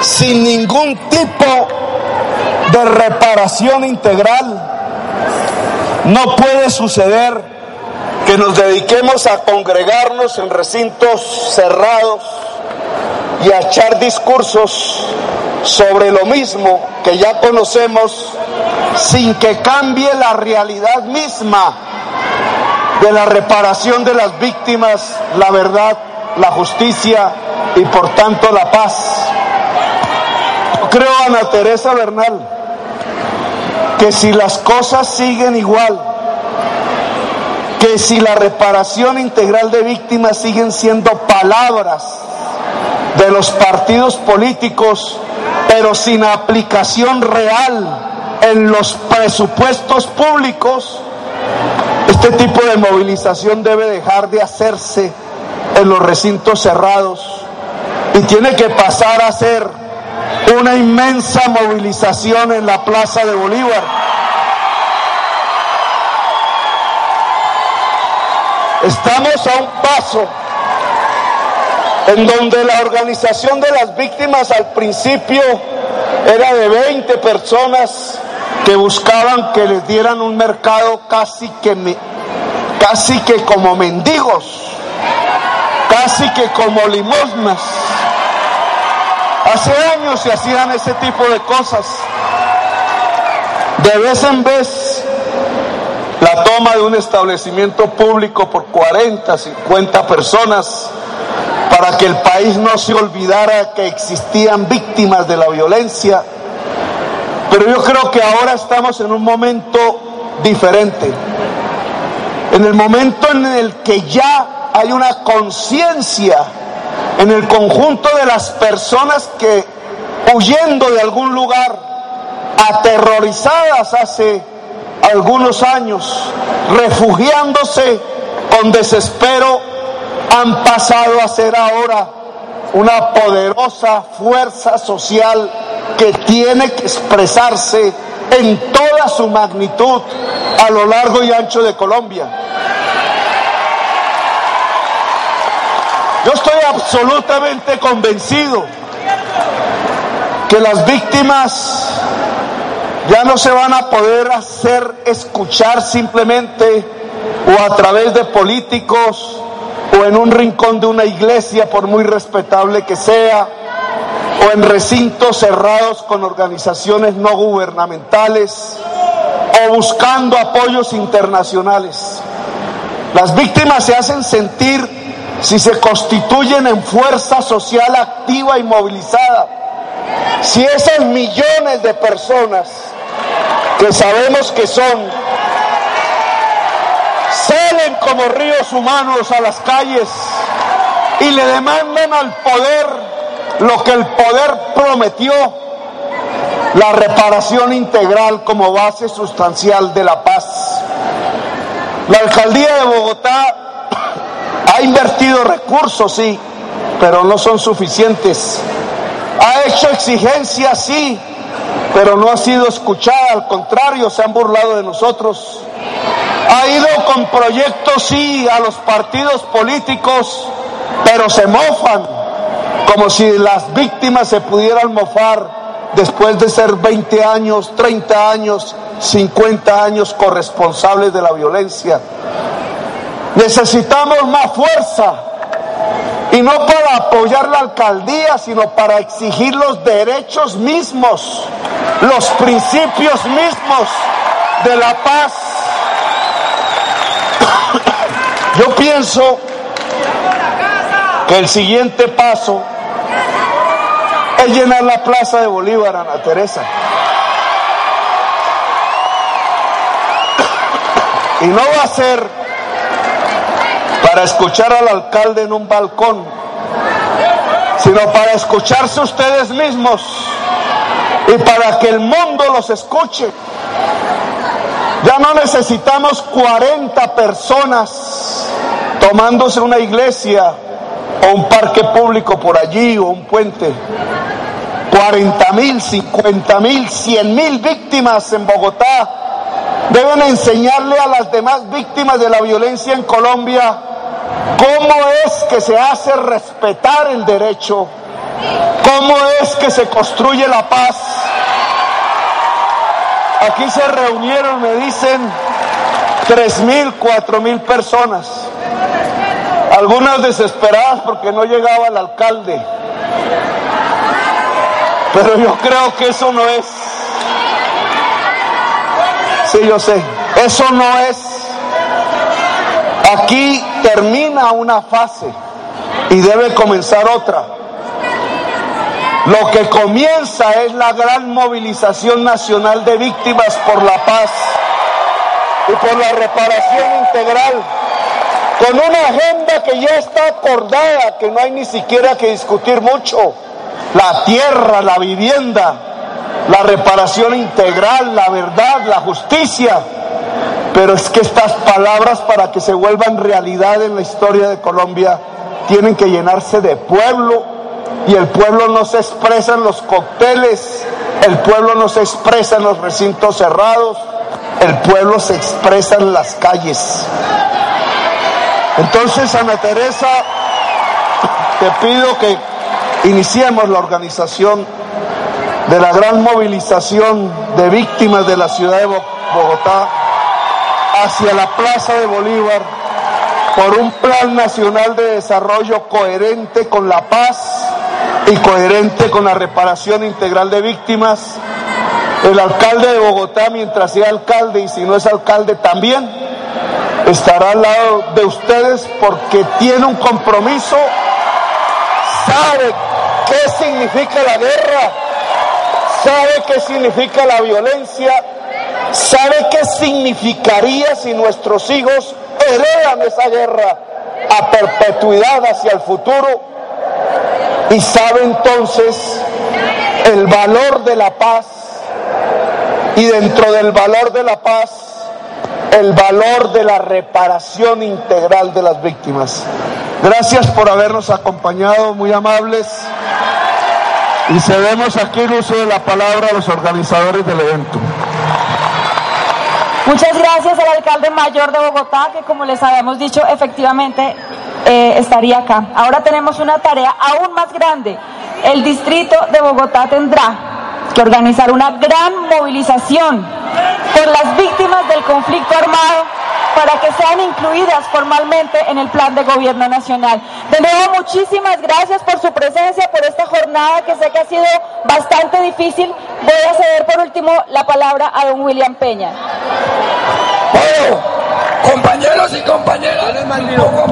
Sin ningún tipo de reparación integral, no puede suceder que nos dediquemos a congregarnos en recintos cerrados y a echar discursos sobre lo mismo que ya conocemos sin que cambie la realidad misma de la reparación de las víctimas, la verdad, la justicia y por tanto la paz. creo, Ana Teresa Bernal, que si las cosas siguen igual, que si la reparación integral de víctimas siguen siendo palabras de los partidos políticos, pero sin aplicación real en los presupuestos públicos, este tipo de movilización debe dejar de hacerse en los recintos cerrados y tiene que pasar a ser una inmensa movilización en la Plaza de Bolívar. Estamos a un paso en donde la organización de las víctimas al principio era de 20 personas que buscaban que les dieran un mercado casi que, casi que como mendigos, casi que como limosnas. Hace años se hacían ese tipo de cosas. De vez en vez, la toma de un establecimiento público por 40, 50 personas para que el país no se olvidara que existían víctimas de la violencia. Pero yo creo que ahora estamos en un momento diferente. En el momento en el que ya hay una conciencia en el conjunto de las personas que huyendo de algún lugar, aterrorizadas hace algunos años, refugiándose con desespero han pasado a ser ahora una poderosa fuerza social que tiene que expresarse en toda su magnitud a lo largo y ancho de Colombia. Yo estoy absolutamente convencido que las víctimas ya no se van a poder hacer escuchar simplemente o a través de políticos o en un rincón de una iglesia, por muy respetable que sea, o en recintos cerrados con organizaciones no gubernamentales, o buscando apoyos internacionales. Las víctimas se hacen sentir si se constituyen en fuerza social activa y movilizada. Si esas millones de personas que sabemos que son salen como ríos humanos a las calles y le demandan al poder lo que el poder prometió, la reparación integral como base sustancial de la paz. La alcaldía de Bogotá ha invertido recursos, sí, pero no son suficientes. Ha hecho exigencias, sí, pero no ha sido escuchada, al contrario, se han burlado de nosotros ha ido con proyectos, sí, a los partidos políticos, pero se mofan, como si las víctimas se pudieran mofar después de ser 20 años, 30 años, 50 años corresponsables de la violencia. Necesitamos más fuerza y no para apoyar la alcaldía, sino para exigir los derechos mismos, los principios mismos de la paz, yo pienso que el siguiente paso es llenar la plaza de Bolívar, Ana Teresa. Y no va a ser para escuchar al alcalde en un balcón, sino para escucharse ustedes mismos y para que el mundo los escuche. Ya no necesitamos 40 personas tomándose una iglesia o un parque público por allí o un puente. 40 mil, 50 mil, 100 mil víctimas en Bogotá deben enseñarle a las demás víctimas de la violencia en Colombia cómo es que se hace respetar el derecho ¿Cómo es que se construye la paz? Aquí se reunieron, me dicen, tres mil, cuatro mil personas. Algunas desesperadas porque no llegaba el alcalde. Pero yo creo que eso no es. Sí, yo sé. Eso no es. Aquí termina una fase y debe comenzar otra. Lo que comienza es la gran movilización nacional de víctimas por la paz y por la reparación integral, con una agenda que ya está acordada, que no hay ni siquiera que discutir mucho. La tierra, la vivienda, la reparación integral, la verdad, la justicia. Pero es que estas palabras para que se vuelvan realidad en la historia de Colombia tienen que llenarse de pueblo y el pueblo no se expresa en los cócteles, el pueblo no se expresa en los recintos cerrados, el pueblo se expresa en las calles. Entonces, Ana Teresa, te pido que iniciemos la organización de la gran movilización de víctimas de la ciudad de Bogotá hacia la Plaza de Bolívar por un plan nacional de desarrollo coherente con la paz y coherente con la reparación integral de víctimas. El alcalde de Bogotá, mientras sea alcalde y si no es alcalde también, estará al lado de ustedes porque tiene un compromiso, sabe qué significa la guerra, sabe qué significa la violencia, sabe qué significaría si nuestros hijos heredan esa guerra a perpetuidad hacia el futuro y sabe entonces el valor de la paz y dentro del valor de la paz el valor de la reparación integral de las víctimas. Gracias por habernos acompañado, muy amables. Y cedemos aquí el uso de la palabra a los organizadores del evento. Muchas gracias al alcalde mayor de Bogotá, que como les habíamos dicho, efectivamente eh, estaría acá. Ahora tenemos una tarea aún más grande. El distrito de Bogotá tendrá que organizar una gran movilización por las víctimas del conflicto armado para que sean incluidas formalmente en el plan de gobierno nacional. De nuevo, muchísimas gracias por su presencia, por esta jornada que sé que ha sido bastante difícil. Voy a ceder por último la palabra a don William Peña. Compañeros y compañeras.